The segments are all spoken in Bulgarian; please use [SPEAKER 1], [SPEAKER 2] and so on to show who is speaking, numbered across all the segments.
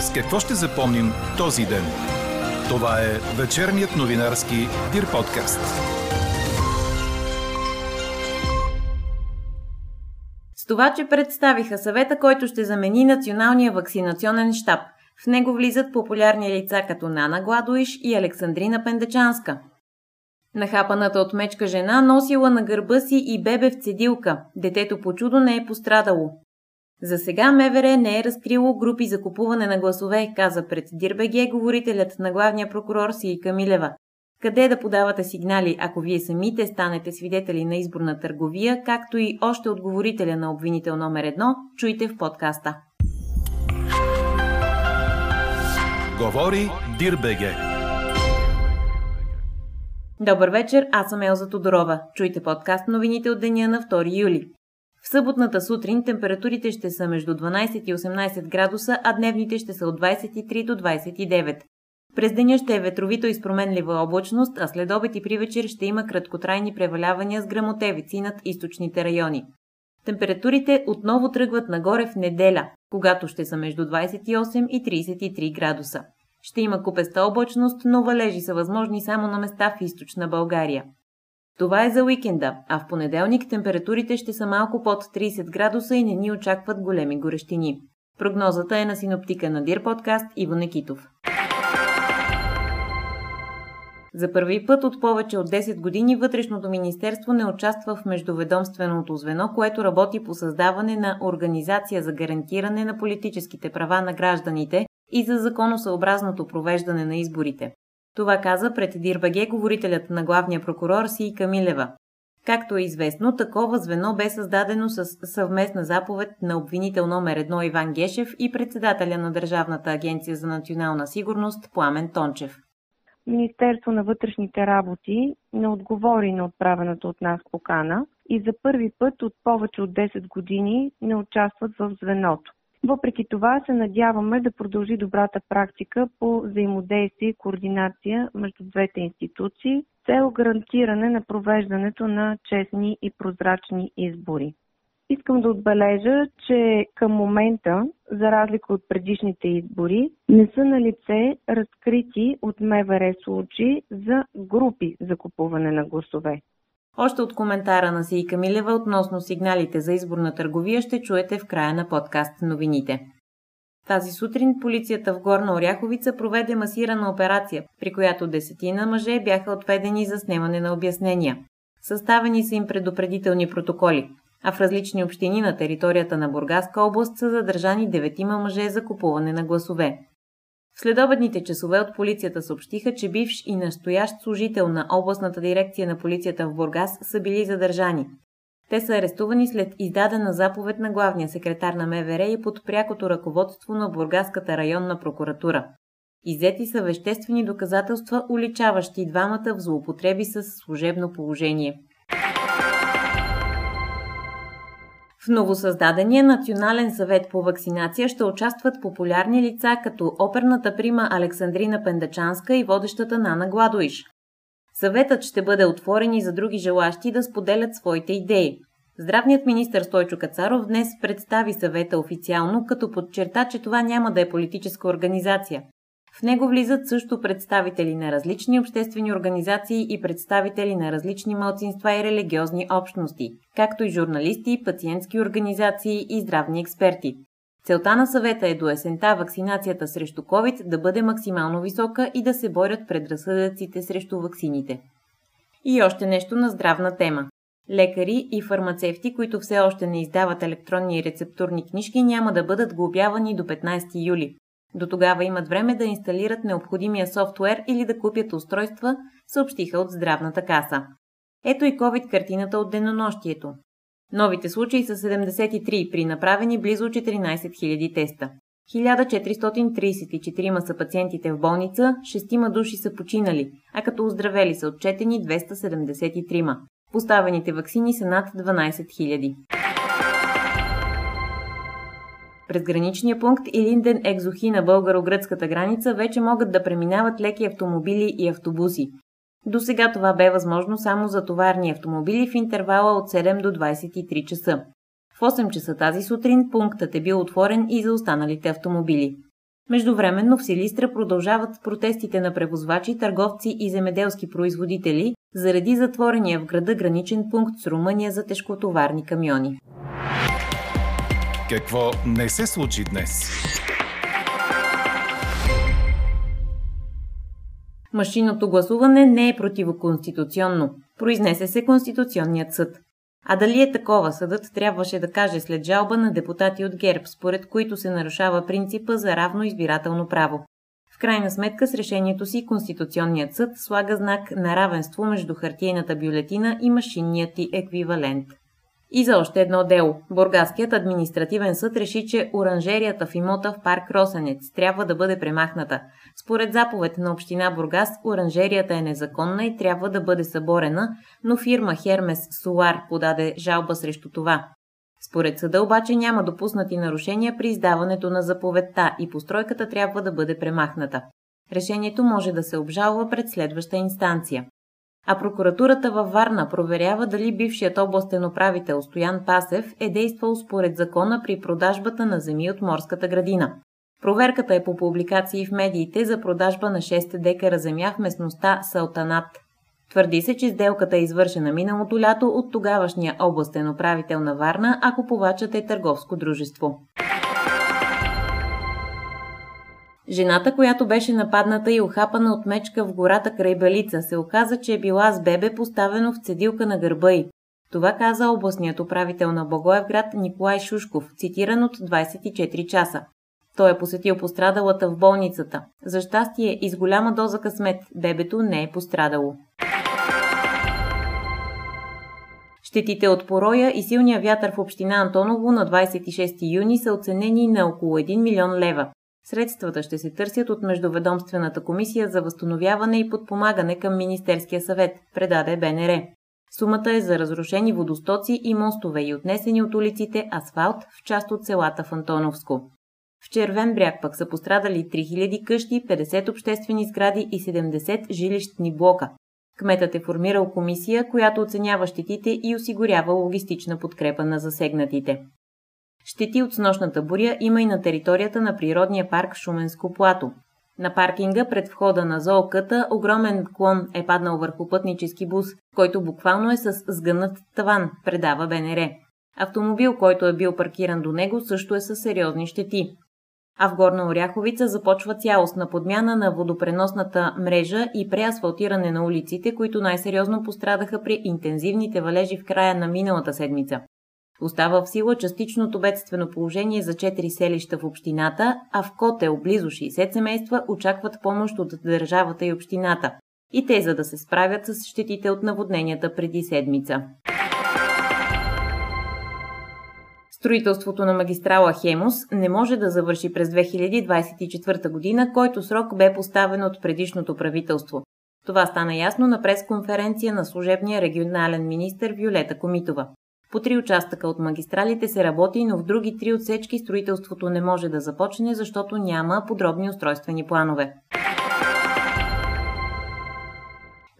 [SPEAKER 1] С какво ще запомним този ден? Това е вечерният новинарски Дир подкаст.
[SPEAKER 2] С това, че представиха съвета, който ще замени Националния вакцинационен штаб. В него влизат популярни лица като Нана Гладуиш и Александрина Пендачанска. Нахапаната от мечка жена носила на гърба си и бебе в цедилка. Детето по чудо не е пострадало. За сега МВР не е разкрило групи за купуване на гласове, каза пред Дирбеге говорителят на главния прокурор Си Камилева. Къде да подавате сигнали, ако вие самите станете свидетели на изборна търговия, както и още отговорителя на обвинител номер едно, чуйте в подкаста.
[SPEAKER 1] Говори Дирбеге.
[SPEAKER 2] Добър вечер, аз съм Елза Тодорова. Чуйте подкаст новините от деня на 2 юли. Съботната сутрин температурите ще са между 12 и 18 градуса, а дневните ще са от 23 до 29. През деня ще е ветровито и с променлива облачност, а след обед и при вечер ще има краткотрайни превалявания с грамотевици над източните райони. Температурите отново тръгват нагоре в неделя, когато ще са между 28 и 33 градуса. Ще има купеста облачност, но валежи са възможни само на места в източна България. Това е за уикенда, а в понеделник температурите ще са малко под 30 градуса и не ни очакват големи горещини. Прогнозата е на синоптика на Дир подкаст Иво Некитов. За първи път от повече от 10 години Вътрешното министерство не участва в междуведомственото звено, което работи по създаване на Организация за гарантиране на политическите права на гражданите и за законосъобразното провеждане на изборите. Това каза пред Дирбаге говорителят на главния прокурор Си Камилева. Както е известно, такова звено бе създадено с съвместна заповед на обвинител номер едно Иван Гешев и председателя на Държавната агенция за национална сигурност Пламен Тончев.
[SPEAKER 3] Министерство на вътрешните работи не отговори на отправената от нас покана и за първи път от повече от 10 години не участват в звеното. Въпреки това се надяваме да продължи добрата практика по взаимодействие и координация между двете институции, цел гарантиране на провеждането на честни и прозрачни избори. Искам да отбележа, че към момента, за разлика от предишните избори, не са на лице разкрити от МВР случаи за групи за купуване на гласове.
[SPEAKER 2] Още от коментара на Сийка Милева относно сигналите за изборна търговия ще чуете в края на подкаст новините. Тази сутрин полицията в Горна Оряховица проведе масирана операция, при която десетина мъже бяха отведени за снимане на обяснения. Съставени са им предупредителни протоколи, а в различни общини на територията на Бургаска област са задържани деветима мъже за купуване на гласове. В следобедните часове от полицията съобщиха, че бивш и настоящ служител на областната дирекция на полицията в Бургас са били задържани. Те са арестувани след издадена заповед на главния секретар на МВР и под прякото ръководство на Бургаската районна прокуратура. Изети са веществени доказателства, уличаващи двамата в злоупотреби с служебно положение. В новосъздадения Национален съвет по вакцинация ще участват популярни лица като оперната прима Александрина Пендачанска и водещата Нана Гладуиш. Съветът ще бъде отворен и за други желащи да споделят своите идеи. Здравният министр Стойчо Кацаров днес представи съвета официално, като подчерта, че това няма да е политическа организация. В него влизат също представители на различни обществени организации и представители на различни мълцинства и религиозни общности, както и журналисти, пациентски организации и здравни експерти. Целта на съвета е до есента вакцинацията срещу COVID да бъде максимално висока и да се борят предразсъдъците срещу ваксините. И още нещо на здравна тема. Лекари и фармацевти, които все още не издават електронни рецептурни книжки, няма да бъдат глобявани до 15 юли. До тогава имат време да инсталират необходимия софтуер или да купят устройства, съобщиха от здравната каса. Ето и COVID-картината от денонощието. Новите случаи са 73 при направени близо 14 000 теста. 1434 са пациентите в болница, 6 души са починали, а като оздравели са отчетени 273. Поставените вакцини са над 12 000. През граничния пункт Илинден Екзохи на българо-гръцката граница вече могат да преминават леки автомобили и автобуси. До сега това бе възможно само за товарни автомобили в интервала от 7 до 23 часа. В 8 часа тази сутрин пунктът е бил отворен и за останалите автомобили. Междувременно в Силистра продължават протестите на превозвачи, търговци и земеделски производители заради затворения в града граничен пункт с Румъния за тежкотоварни камиони.
[SPEAKER 1] Какво не се случи днес?
[SPEAKER 2] Машинното гласуване не е противоконституционно, произнесе се Конституционният съд. А дали е такова, съдът трябваше да каже след жалба на депутати от ГЕРБ, според които се нарушава принципа за равно избирателно право. В крайна сметка с решението си Конституционният съд слага знак на равенство между хартийната бюлетина и машинният ти еквивалент. И за още едно дело. Бургаският административен съд реши, че оранжерията в имота в парк Росенец трябва да бъде премахната. Според заповед на община Бургас, оранжерията е незаконна и трябва да бъде съборена, но фирма Хермес Солар подаде жалба срещу това. Според съда обаче няма допуснати нарушения при издаването на заповедта и постройката трябва да бъде премахната. Решението може да се обжалва пред следваща инстанция а прокуратурата във Варна проверява дали бившият областен управител Стоян Пасев е действал според закона при продажбата на земи от морската градина. Проверката е по публикации в медиите за продажба на 6 декара земя в местността Салтанат. Твърди се, че сделката е извършена миналото лято от тогавашния областен управител на Варна, а купувачът е търговско дружество. Жената, която беше нападната и охапана от мечка в гората край Белица, се оказа, че е била с бебе поставено в цедилка на гърба й. Това каза областният управител на Богоевград Николай Шушков, цитиран от 24 часа. Той е посетил пострадалата в болницата. За щастие и с голяма доза късмет, бебето не е пострадало. Щетите от пороя и силния вятър в община Антоново на 26 юни са оценени на около 1 милион лева. Средствата ще се търсят от Междуведомствената комисия за възстановяване и подпомагане към Министерския съвет, предаде БНР. Сумата е за разрушени водостоци и мостове и отнесени от улиците асфалт в част от селата в Антоновско. В Червен бряг пък са пострадали 3000 къщи, 50 обществени сгради и 70 жилищни блока. Кметът е формирал комисия, която оценява щетите и осигурява логистична подкрепа на засегнатите. Щети от снощната буря има и на територията на природния парк Шуменско плато. На паркинга пред входа на зооката огромен клон е паднал върху пътнически бус, който буквално е с сгънат таван, предава БНР. Автомобил, който е бил паркиран до него, също е с сериозни щети. А в Горна Оряховица започва цялостна подмяна на водопреносната мрежа и преасфалтиране на улиците, които най-сериозно пострадаха при интензивните валежи в края на миналата седмица. Остава в сила частичното бедствено положение за 4 селища в общината, а в Котел близо 60 семейства очакват помощ от държавата и общината. И те за да се справят с щетите от наводненията преди седмица. Строителството на магистрала Хемус не може да завърши през 2024 година, който срок бе поставен от предишното правителство. Това стана ясно на пресконференция на служебния регионален министр Виолета Комитова. По три участъка от магистралите се работи, но в други три отсечки строителството не може да започне, защото няма подробни устройствени планове.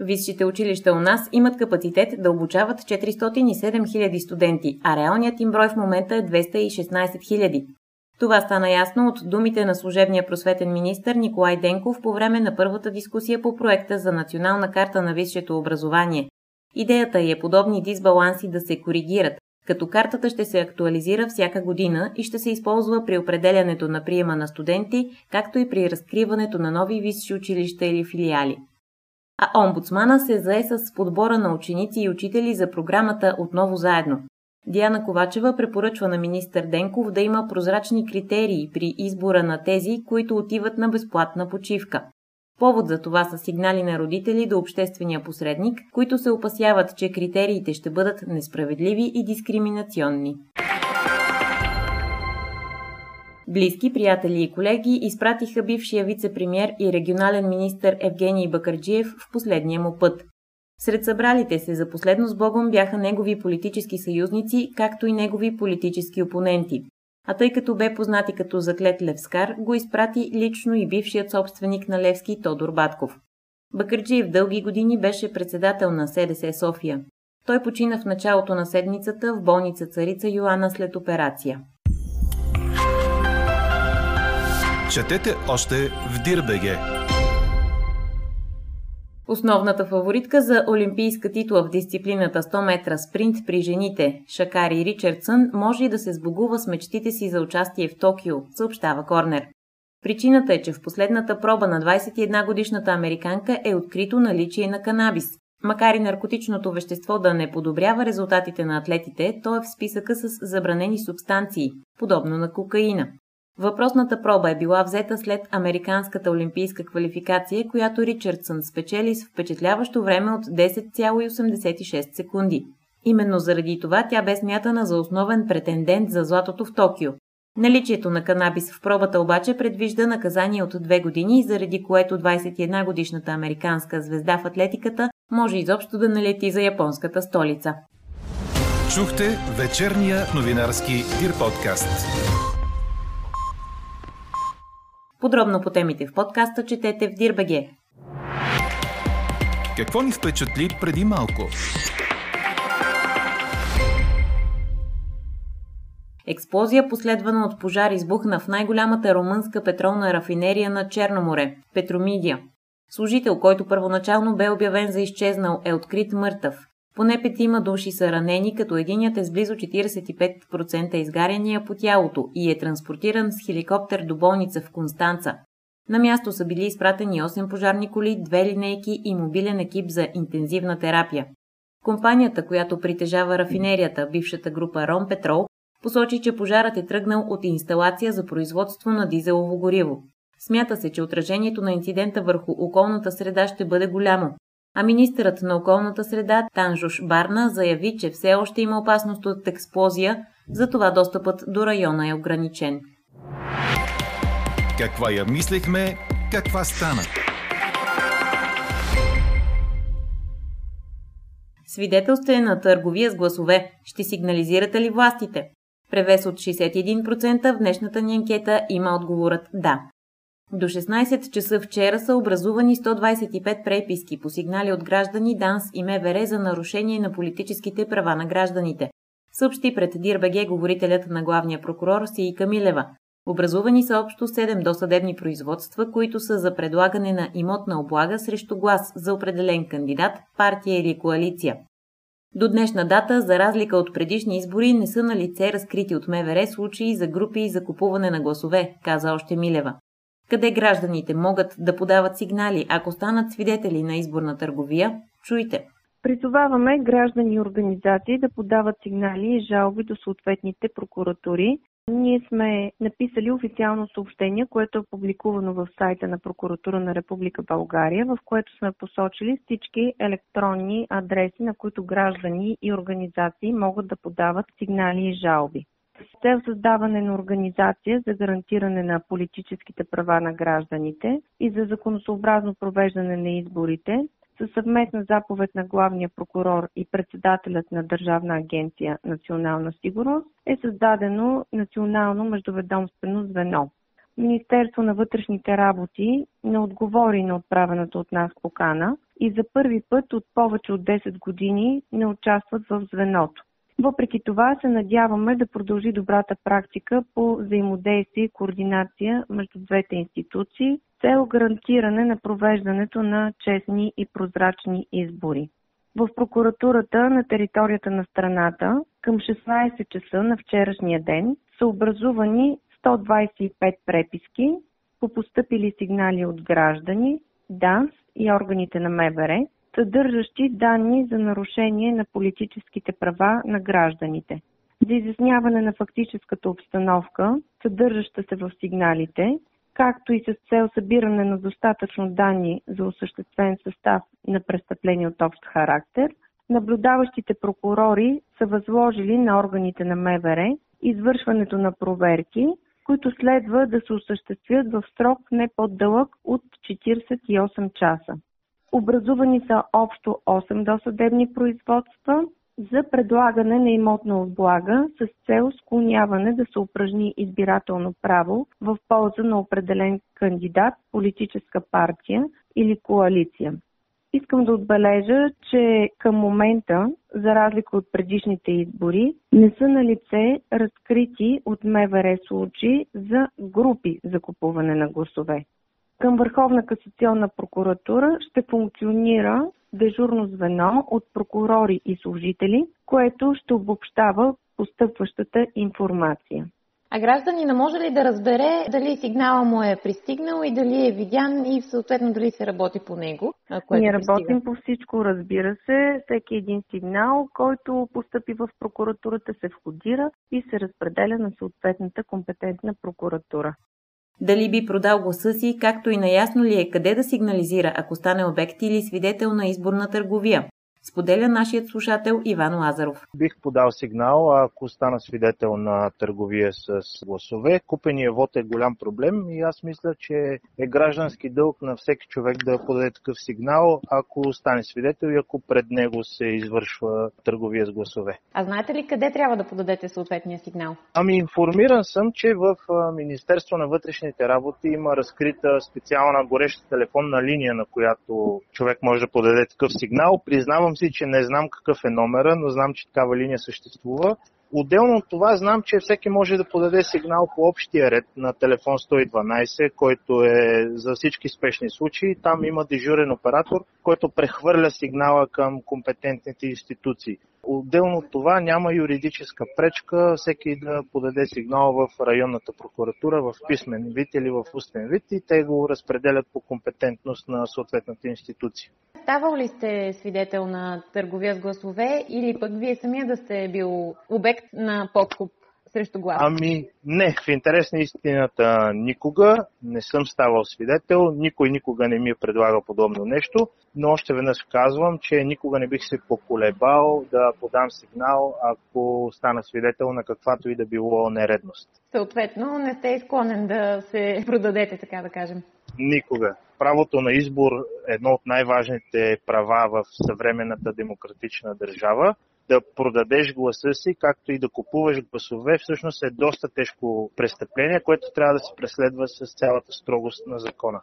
[SPEAKER 2] Висшите училища у нас имат капацитет да обучават 407 000 студенти, а реалният им брой в момента е 216 000. Това стана ясно от думите на служебния просветен министр Николай Денков по време на първата дискусия по проекта за национална карта на висшето образование, Идеята е подобни дисбаланси да се коригират, като картата ще се актуализира всяка година и ще се използва при определянето на приема на студенти, както и при разкриването на нови висши училища или филиали. А омбудсмана се зае с подбора на ученици и учители за програмата Отново заедно. Диана Ковачева препоръчва на министър Денков да има прозрачни критерии при избора на тези, които отиват на безплатна почивка. Повод за това са сигнали на родители до обществения посредник, които се опасяват, че критериите ще бъдат несправедливи и дискриминационни. Близки, приятели и колеги изпратиха бившия вице-премьер и регионален министр Евгений Бакарджиев в последния му път. Сред събралите се за последно с Богом бяха негови политически съюзници, както и негови политически опоненти а тъй като бе познат и като заклет Левскар, го изпрати лично и бившият собственик на Левски Тодор Батков. Бакърджиев дълги години беше председател на СДС София. Той почина в началото на седмицата в болница Царица Йоанна след операция.
[SPEAKER 1] Четете още в Дирбеге.
[SPEAKER 2] Основната фаворитка за олимпийска титла в дисциплината 100 метра спринт при жените, Шакари Ричардсън, може и да се сбогува с мечтите си за участие в Токио, съобщава Корнер. Причината е, че в последната проба на 21-годишната американка е открито наличие на канабис. Макар и наркотичното вещество да не подобрява резултатите на атлетите, то е в списъка с забранени субстанции, подобно на кокаина. Въпросната проба е била взета след американската олимпийска квалификация, която Ричардсън спечели с впечатляващо време от 10,86 секунди. Именно заради това тя бе смятана за основен претендент за златото в Токио. Наличието на канабис в пробата обаче предвижда наказание от две години, заради което 21-годишната американска звезда в атлетиката може изобщо да налети за японската столица.
[SPEAKER 1] Чухте вечерния новинарски Дир подкаст.
[SPEAKER 2] Подробно по темите в подкаста четете в Дирбеге.
[SPEAKER 1] Какво ни впечатли преди малко?
[SPEAKER 2] Експлозия, последвана от пожар, избухна в най-голямата румънска петролна рафинерия на Черноморе – Петромидия. Служител, който първоначално бе обявен за изчезнал, е открит мъртъв. Поне петима души са ранени, като единият е с близо 45% изгаряния по тялото и е транспортиран с хеликоптер до болница в Констанца. На място са били изпратени 8 пожарни коли, две линейки и мобилен екип за интензивна терапия. Компанията, която притежава рафинерията, бившата група Ром Петрол, посочи, че пожарът е тръгнал от инсталация за производство на дизелово гориво. Смята се, че отражението на инцидента върху околната среда ще бъде голямо, а министърът на околната среда Танжуш Барна заяви, че все още има опасност от експлозия, затова достъпът до района е ограничен.
[SPEAKER 1] Каква я мислехме, каква стана?
[SPEAKER 2] Свидетелстве на търговия с гласове. Ще сигнализирате ли властите? Превес от 61% в днешната ни анкета има отговорът да. До 16 часа вчера са образувани 125 преписки по сигнали от граждани ДАНС и МВР за нарушение на политическите права на гражданите. Съобщи пред Дирбеге говорителят на главния прокурор Сии Камилева. Образувани са общо 7 досъдебни производства, които са за предлагане на имотна облага срещу глас за определен кандидат, партия или коалиция. До днешна дата, за разлика от предишни избори, не са на лице разкрити от МВР случаи за групи и за купуване на гласове, каза още Милева къде гражданите могат да подават сигнали, ако станат свидетели на изборна търговия, чуйте.
[SPEAKER 3] Призоваваме граждани и организации да подават сигнали и жалби до съответните прокуратури. Ние сме написали официално съобщение, което е публикувано в сайта на Прокуратура на Република България, в което сме посочили всички електронни адреси, на които граждани и организации могат да подават сигнали и жалби с цел създаване на организация за гарантиране на политическите права на гражданите и за законосъобразно провеждане на изборите, със съвместна заповед на главния прокурор и председателят на Държавна агенция Национална сигурност е създадено национално междуведомствено звено. Министерство на вътрешните работи не отговори на отправената от нас покана и за първи път от повече от 10 години не участват в звеното. Въпреки това се надяваме да продължи добрата практика по взаимодействие и координация между двете институции с цел гарантиране на провеждането на честни и прозрачни избори. В прокуратурата на територията на страната към 16 часа на вчерашния ден са образувани 125 преписки по поступили сигнали от граждани, ДАНС и органите на МВР съдържащи данни за нарушение на политическите права на гражданите. За изясняване на фактическата обстановка, съдържаща се в сигналите, както и с цел събиране на достатъчно данни за осъществен състав на престъпление от общ характер, наблюдаващите прокурори са възложили на органите на МВР извършването на проверки, които следва да се осъществят в срок не по-дълъг от 48 часа. Образувани са общо 8 досъдебни производства за предлагане на имотна облага с цел склоняване да се упражни избирателно право в полза на определен кандидат, политическа партия или коалиция. Искам да отбележа, че към момента, за разлика от предишните избори, не са на лице разкрити от МВР случаи за групи за купуване на гласове. Към Върховна касационна прокуратура ще функционира дежурно звено от прокурори и служители, което ще обобщава постъпващата информация.
[SPEAKER 2] А гражданина може ли да разбере дали сигнала му е пристигнал и дали е видян и съответно дали се работи по него?
[SPEAKER 3] Ние работим пристига? по всичко, разбира се. Всеки един сигнал, който постъпи в прокуратурата, се входира и се разпределя на съответната компетентна прокуратура.
[SPEAKER 2] Дали би продал гласа си, както и наясно ли е къде да сигнализира, ако стане обект или свидетел на изборна търговия споделя нашият слушател Иван Лазаров.
[SPEAKER 4] Бих подал сигнал, ако стана свидетел на търговия с гласове. Купения вод е голям проблем и аз мисля, че е граждански дълг на всеки човек да подаде такъв сигнал, ако стане свидетел и ако пред него се извършва търговия с гласове.
[SPEAKER 2] А знаете ли къде трябва да подадете съответния сигнал?
[SPEAKER 4] Ами информиран съм, че в Министерство на вътрешните работи има разкрита специална гореща телефонна линия, на която човек може да подаде такъв сигнал. Признавам Признавам си, че не знам какъв е номера, но знам, че такава линия съществува. Отделно от това знам, че всеки може да подаде сигнал по общия ред на телефон 112, който е за всички спешни случаи. Там има дежурен оператор, който прехвърля сигнала към компетентните институции. Отделно от това няма юридическа пречка всеки да подаде сигнал в районната прокуратура в писмен вид или в устен вид и те го разпределят по компетентност на съответната институция.
[SPEAKER 2] Ставал ли сте свидетел на търговия с гласове или пък вие самия да сте бил обект на подкуп срещу глас?
[SPEAKER 4] Ами не, в интерес на истината никога не съм ставал свидетел, никой никога не ми е предлагал подобно нещо, но още веднъж казвам, че никога не бих се поколебал да подам сигнал, ако стана свидетел на каквато и да било нередност.
[SPEAKER 2] Съответно, не сте изклонен да се продадете, така да кажем.
[SPEAKER 4] Никога. Правото на избор е едно от най-важните права в съвременната демократична държава да продадеш гласа си, както и да купуваш гласове, всъщност е доста тежко престъпление, което трябва да се преследва с цялата строгост на закона.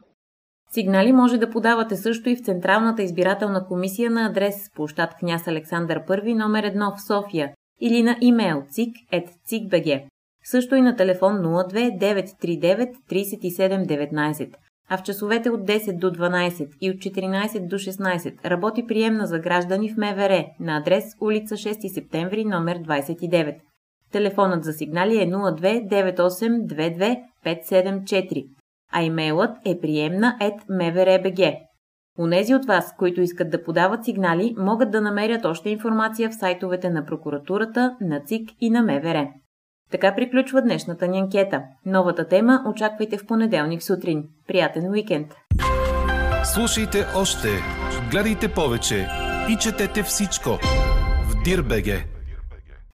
[SPEAKER 2] Сигнали може да подавате също и в Централната избирателна комисия на адрес площад княз Александър I, номер 1 в София или на имейл cik.cik.bg. Също и на телефон 02 939 3719 а в часовете от 10 до 12 и от 14 до 16 работи приемна за граждани в МВР на адрес улица 6 септември номер 29. Телефонът за сигнали е 02 9822 574, а имейлът е приемна at mvr.bg. Унези от вас, които искат да подават сигнали, могат да намерят още информация в сайтовете на прокуратурата, на ЦИК и на МВР. Така приключва днешната ни анкета. Новата тема очаквайте в понеделник сутрин. Приятен уикенд!
[SPEAKER 1] Слушайте още, гледайте повече и четете всичко в Дирбеге.